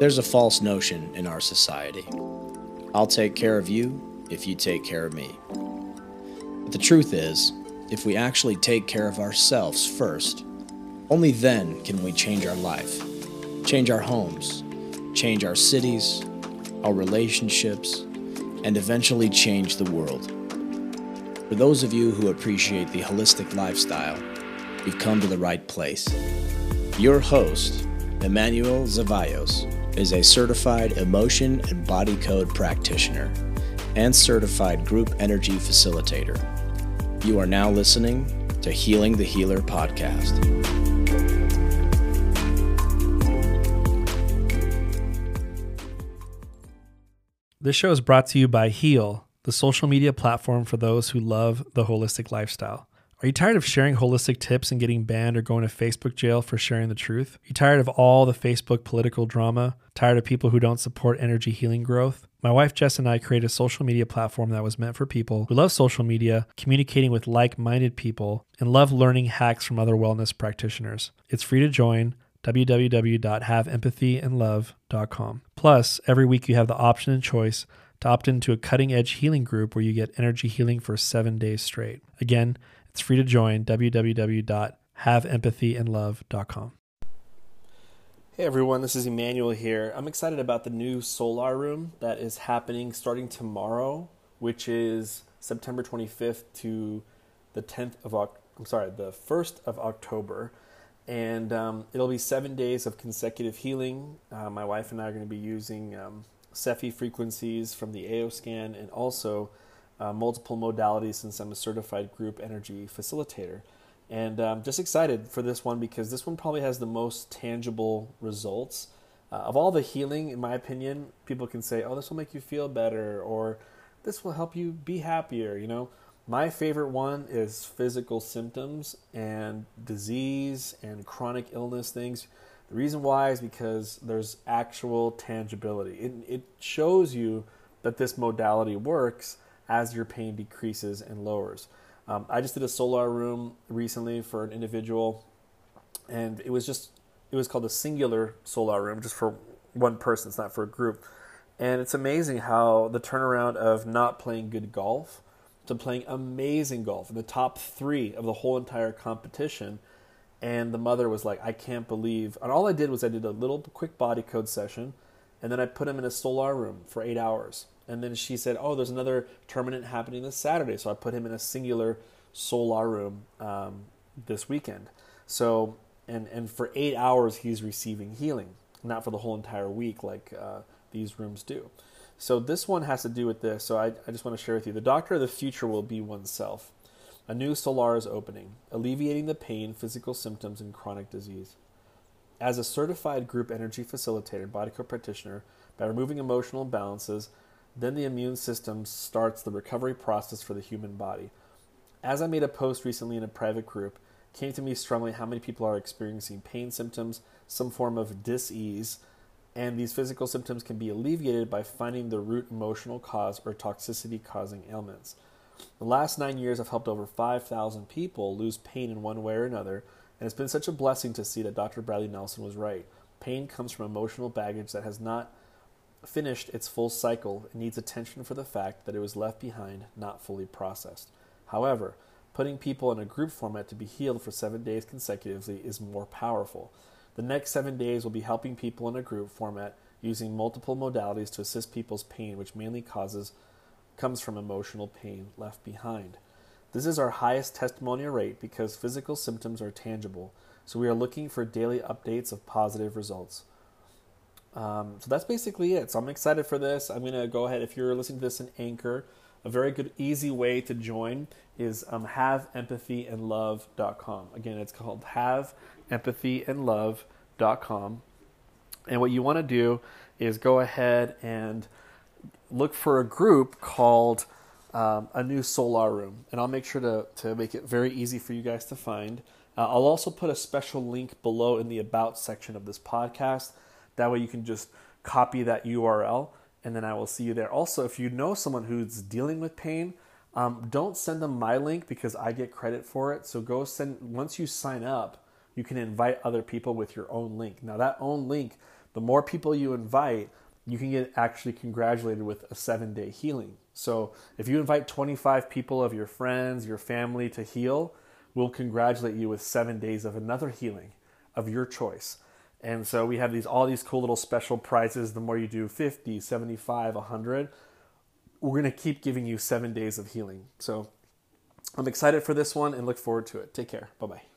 There's a false notion in our society I'll take care of you if you take care of me. But the truth is, if we actually take care of ourselves first, only then can we change our life, change our homes, change our cities, our relationships, and eventually change the world. For those of you who appreciate the holistic lifestyle, you've come to the right place. Your host, Emmanuel Zavallos, is a certified emotion and body code practitioner and certified group energy facilitator. You are now listening to Healing the Healer podcast. This show is brought to you by Heal, the social media platform for those who love the holistic lifestyle. Are you tired of sharing holistic tips and getting banned or going to Facebook jail for sharing the truth? Are you tired of all the Facebook political drama? Tired of people who don't support energy healing growth? My wife Jess and I created a social media platform that was meant for people who love social media, communicating with like minded people, and love learning hacks from other wellness practitioners. It's free to join www.haveempathyandlove.com. Plus, every week you have the option and choice to opt into a cutting edge healing group where you get energy healing for seven days straight. Again, it's free to join www.haveempathyandlove.com. Hey everyone, this is Emmanuel here. I'm excited about the new Solar Room that is happening starting tomorrow, which is September 25th to the 10th of I'm sorry, the 1st of October, and um, it'll be seven days of consecutive healing. Uh, my wife and I are going to be using um, Cepheid frequencies from the Aoscan and also uh, multiple modalities since I'm a certified group energy facilitator. And I'm um, just excited for this one because this one probably has the most tangible results. Uh, of all the healing, in my opinion, people can say, oh, this will make you feel better or this will help you be happier. You know, my favorite one is physical symptoms and disease and chronic illness things. The reason why is because there's actual tangibility. It, it shows you that this modality works as your pain decreases and lowers. Um, I just did a solar room recently for an individual, and it was just it was called a singular solar room, just for one person. It's not for a group, and it's amazing how the turnaround of not playing good golf to playing amazing golf in the top three of the whole entire competition. And the mother was like, I can't believe. And all I did was I did a little quick body code session, and then I put him in a solar room for eight hours and then she said, "Oh, there's another tournament happening this Saturday." So I put him in a singular solar room um, this weekend. So and and for eight hours he's receiving healing, not for the whole entire week like uh, these rooms do. So this one has to do with this. So I, I just want to share with you: the doctor of the future will be oneself. A new solar is opening, alleviating the pain, physical symptoms, and chronic disease. As a certified group energy facilitator, body code practitioner, by removing emotional imbalances then the immune system starts the recovery process for the human body. As I made a post recently in a private group, came to me strongly how many people are experiencing pain symptoms, some form of dis-ease, and these physical symptoms can be alleviated by finding the root emotional cause or toxicity causing ailments. The last nine years, I've helped over 5,000 people lose pain in one way or another, and it's been such a blessing to see that Dr. Bradley Nelson was right. Pain comes from emotional baggage that has not finished its full cycle, it needs attention for the fact that it was left behind, not fully processed. However, putting people in a group format to be healed for seven days consecutively is more powerful. The next seven days will be helping people in a group format using multiple modalities to assist people's pain, which mainly causes comes from emotional pain left behind. This is our highest testimonial rate because physical symptoms are tangible, so we are looking for daily updates of positive results. Um, so that's basically it. So I'm excited for this. I'm going to go ahead, if you're listening to this in Anchor, a very good, easy way to join is um, haveempathyandlove.com. Again, it's called haveempathyandlove.com. And what you want to do is go ahead and look for a group called um, a new solar room. And I'll make sure to, to make it very easy for you guys to find. Uh, I'll also put a special link below in the About section of this podcast that way you can just copy that URL and then I will see you there. Also, if you know someone who's dealing with pain, um, don't send them my link because I get credit for it. So go send, once you sign up, you can invite other people with your own link. Now, that own link The more people you invite, you can get actually congratulated with a seven day healing. So if you invite 25 people of your friends, your family to heal, we'll congratulate you with seven days of another healing of your choice. And so we have these all these cool little special prizes. The more you do 50, 75, 100, we're going to keep giving you seven days of healing. So I'm excited for this one and look forward to it. Take care. Bye bye.